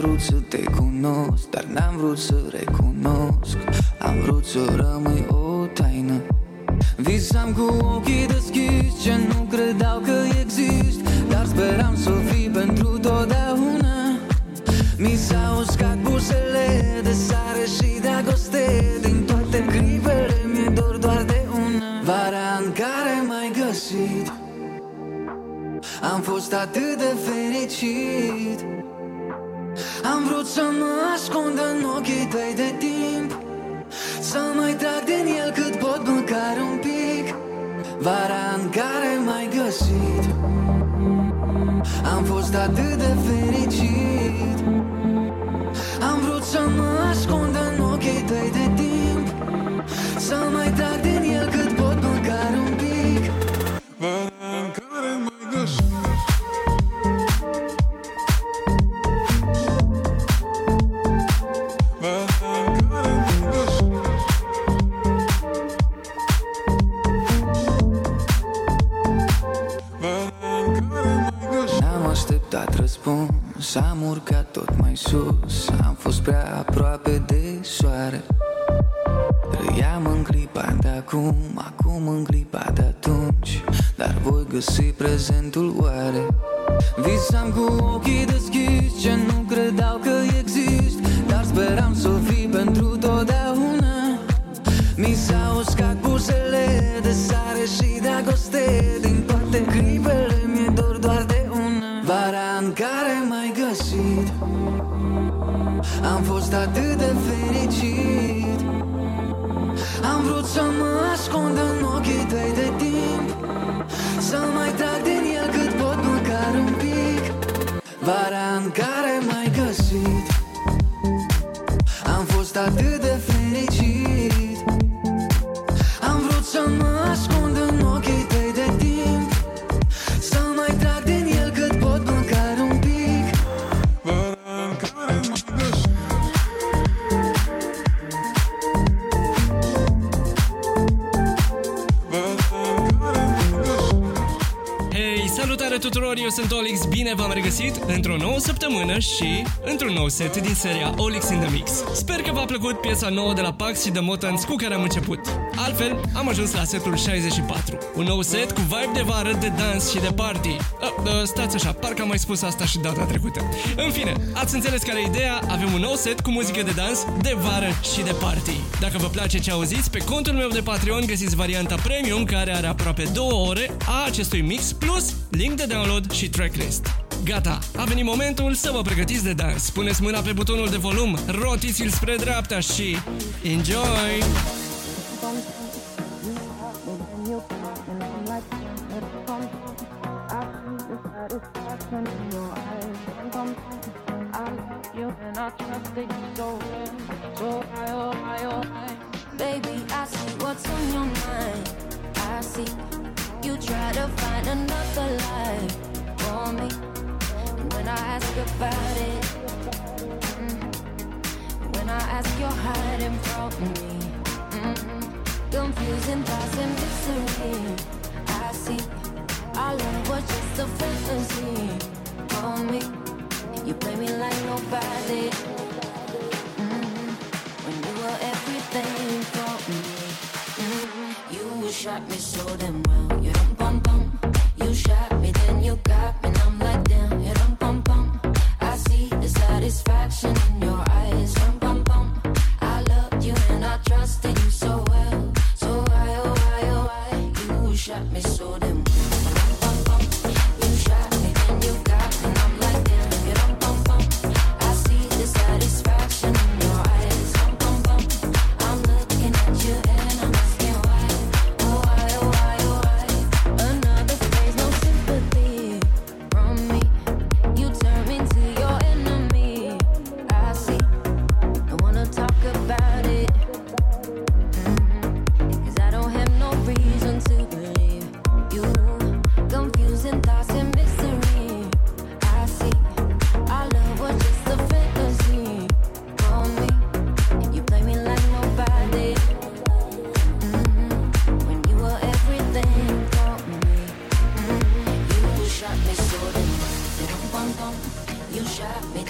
vrut să te cunosc, dar n-am vrut să recunosc. Am vrut să rămâi o taină. Visam cu ochii deschiși ce nu credeau că existi Dar speram să fii pentru totdeauna. Mi s-au uscat buzele de sare și dragoste Din toate clipele mi-e dor doar de una. Vara în care m-ai găsit Am fost atât de fericit Am vrut să mă ascund în ochii tăi de timp. Să mai trag din el cât pot măcar un pic. Vara în care m-ai găsit. Am fost atât de fericit urcat tot mai sus în care m-ai găsit. Am fost atât de fericit. Am vrut să mă ascund în ochii tăi de timp. Să mai trag din el cât pot măcar un pic. Vara în care m-ai găsit. Am fost atât tuturor, eu sunt Olix, bine v-am regăsit într-o nouă săptămână și într-un nou set din seria Olix in the Mix. Sper că v-a plăcut piesa nouă de la Pax și The Motans cu care am început. Altfel, am ajuns la setul 64. Un nou set cu vibe de vară, de dans și de party. Uh, uh, stați așa, parcă am mai spus asta și data trecută. În fine, ați înțeles care e ideea? Avem un nou set cu muzică de dans, de vară și de party. Dacă vă place ce auziți, pe contul meu de Patreon găsiți varianta premium care are aproape două ore a acestui mix plus link de download și tracklist. Gata, a venit momentul să vă pregătiți de dans. Puneți mâna pe butonul de volum, rotiți-l spre dreapta și enjoy!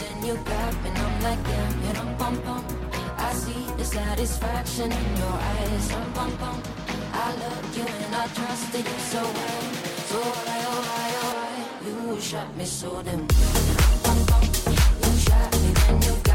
Then you grab and I'm like, damn, you dum bum bum. I see the satisfaction in your eyes, dum bum bum. I love you and I trusted you so well, so why, oh why, oh why? You shot me so damn, dum bum. You shot me, then you.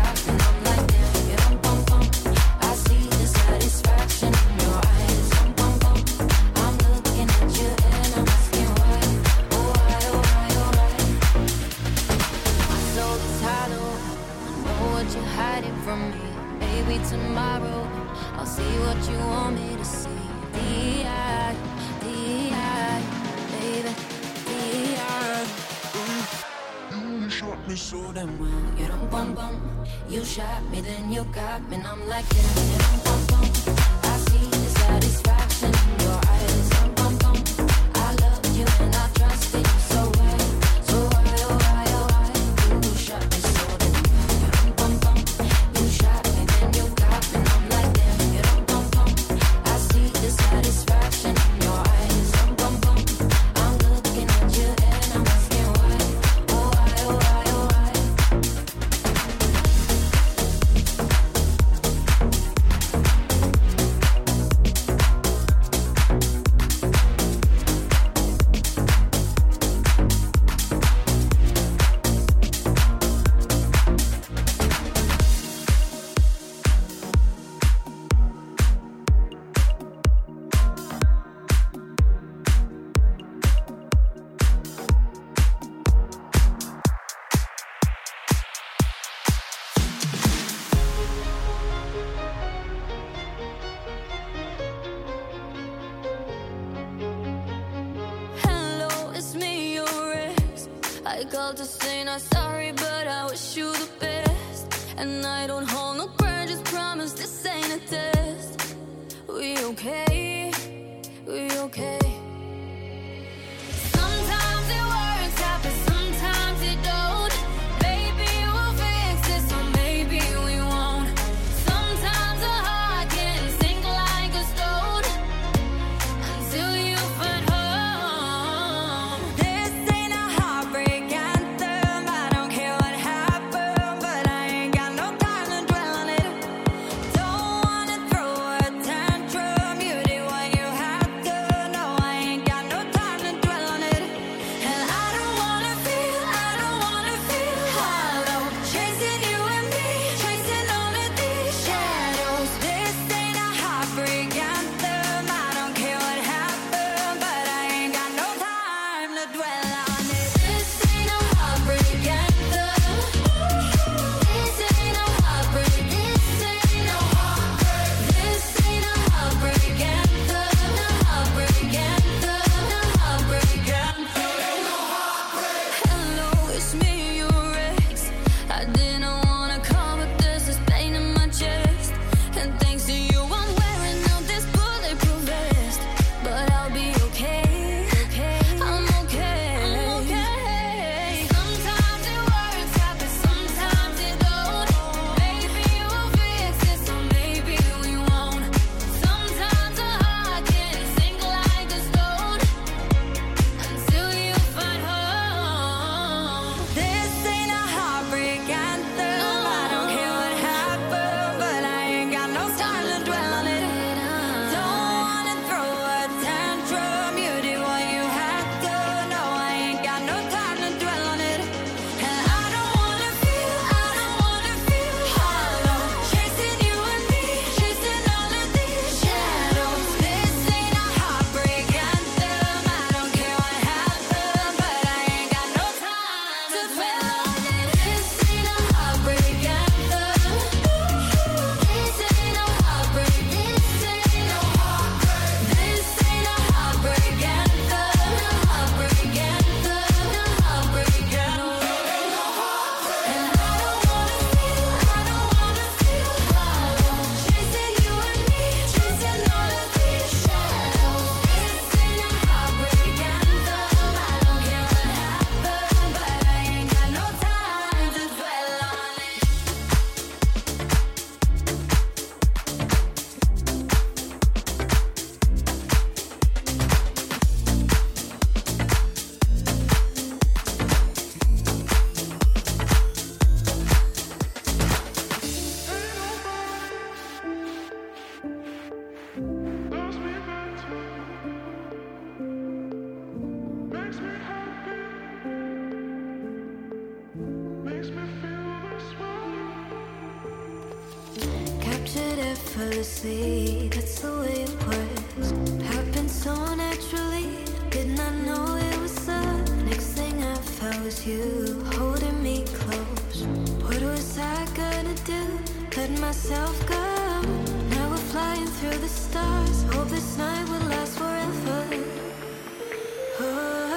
shot me, then you got me, and I'm like, damn. Holding me close. What was I gonna do? Let myself go. Now we're flying through the stars. Hope this night will last forever. Oh,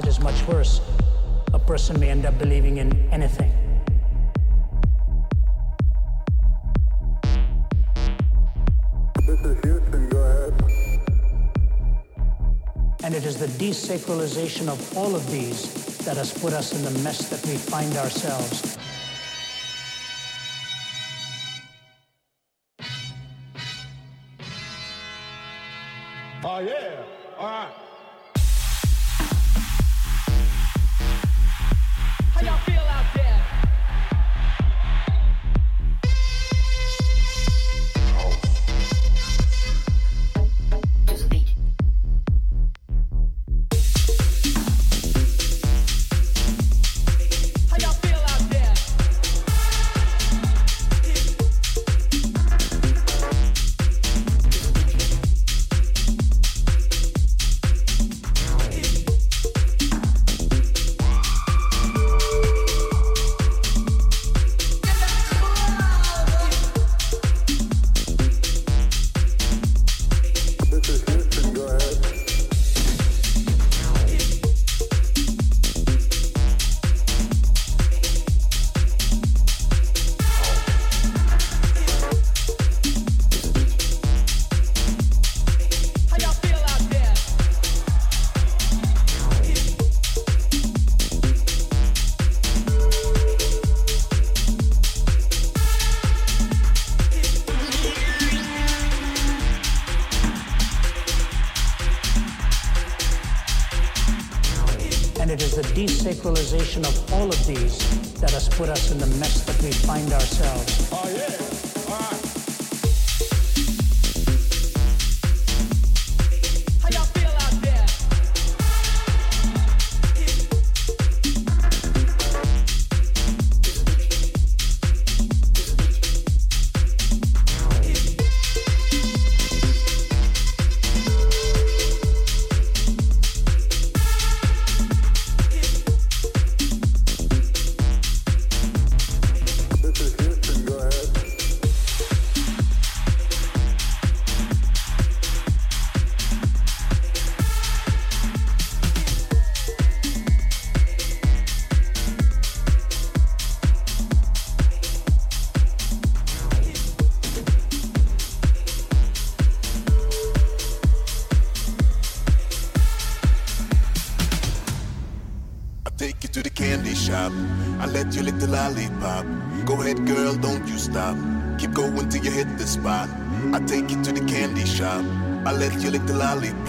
it is much worse. A person may end up believing in anything. This is Houston, go ahead. And it is the desacralization of all of these that has put us in the mess that we find ourselves. Oh yeah. All right.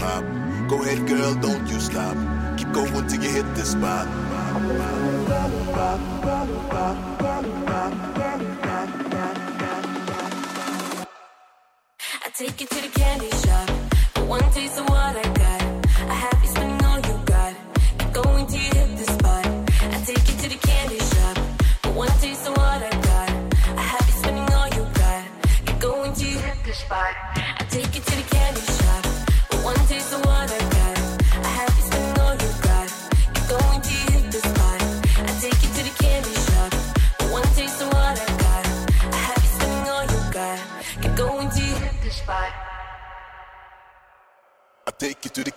Lollipop. Go ahead, girl, don't you stop. Keep going till you hit the spot. I take you to the candy shop. For one taste of what I got. I have you spending all you got. Keep going till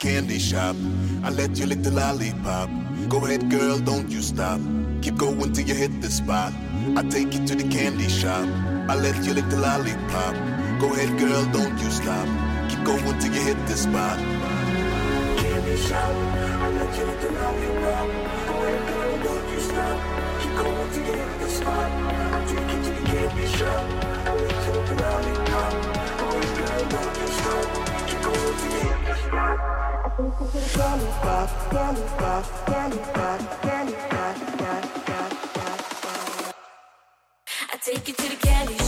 candy shop. I let you lick the lollipop. Go ahead, girl, don't you stop. Keep going till you hit the spot. I take you to the candy shop. I let you lick the lollipop. Go ahead, girl, don't you stop. Keep going till you hit the spot. Candy shop. I let you lick the lollipop. Go ahead, girl, don't you stop. Keep going till you hit the spot. Candy shop. I let you lick lollipop. Go girl, don't you stop. Keep going till you the spot. I take you to the candy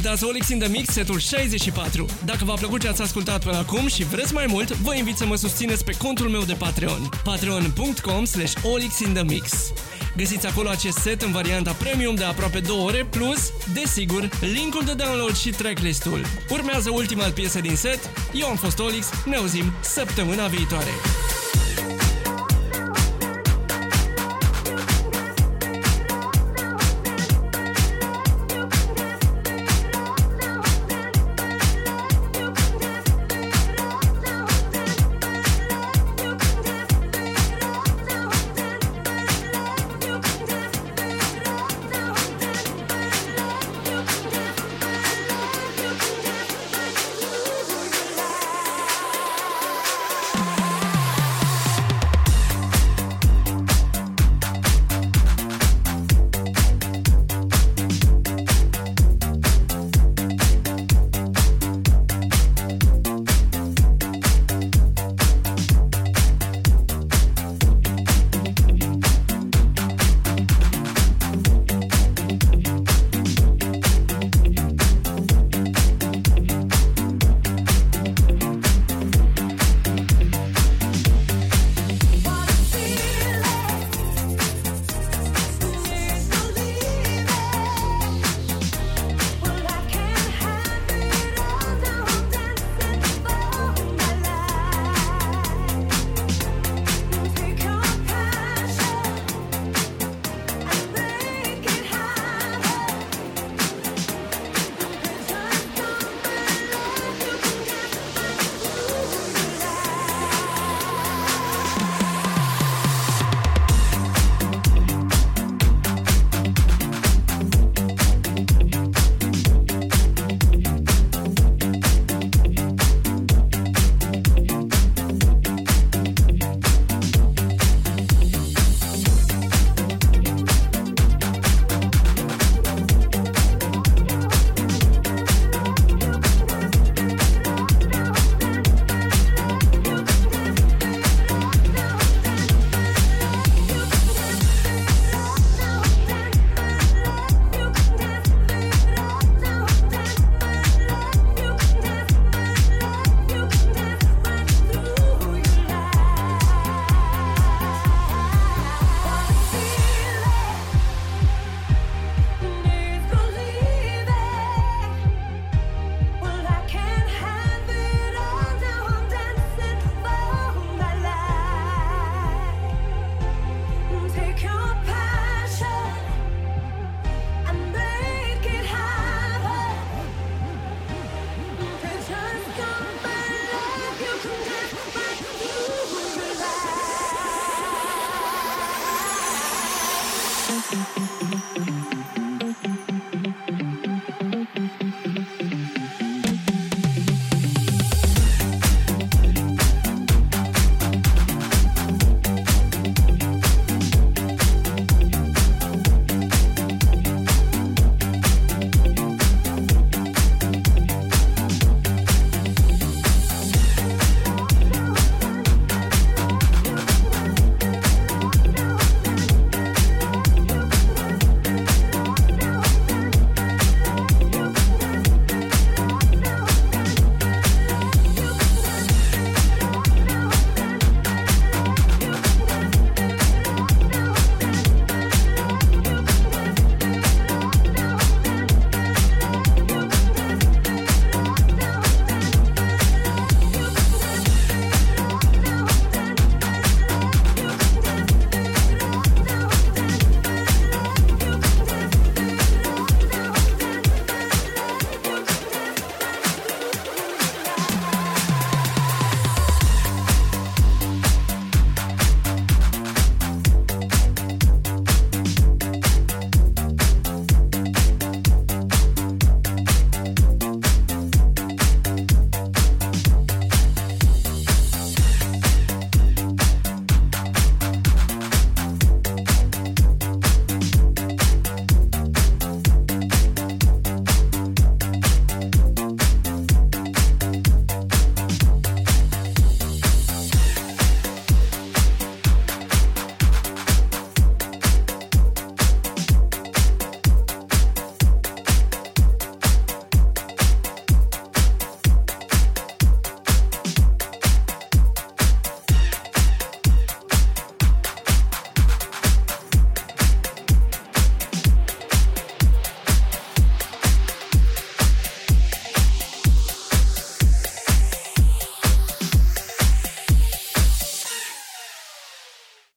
Ascultați Olix in the Mix, setul 64. Dacă v-a plăcut ce ați ascultat până acum și vreți mai mult, vă invit să mă susțineți pe contul meu de Patreon. patreon.com slash olixinthemix Găsiți acolo acest set în varianta premium de aproape 2 ore, plus, desigur, linkul de download și tracklist-ul. Urmează ultima piesă din set, eu am fost Olix, ne auzim săptămâna viitoare.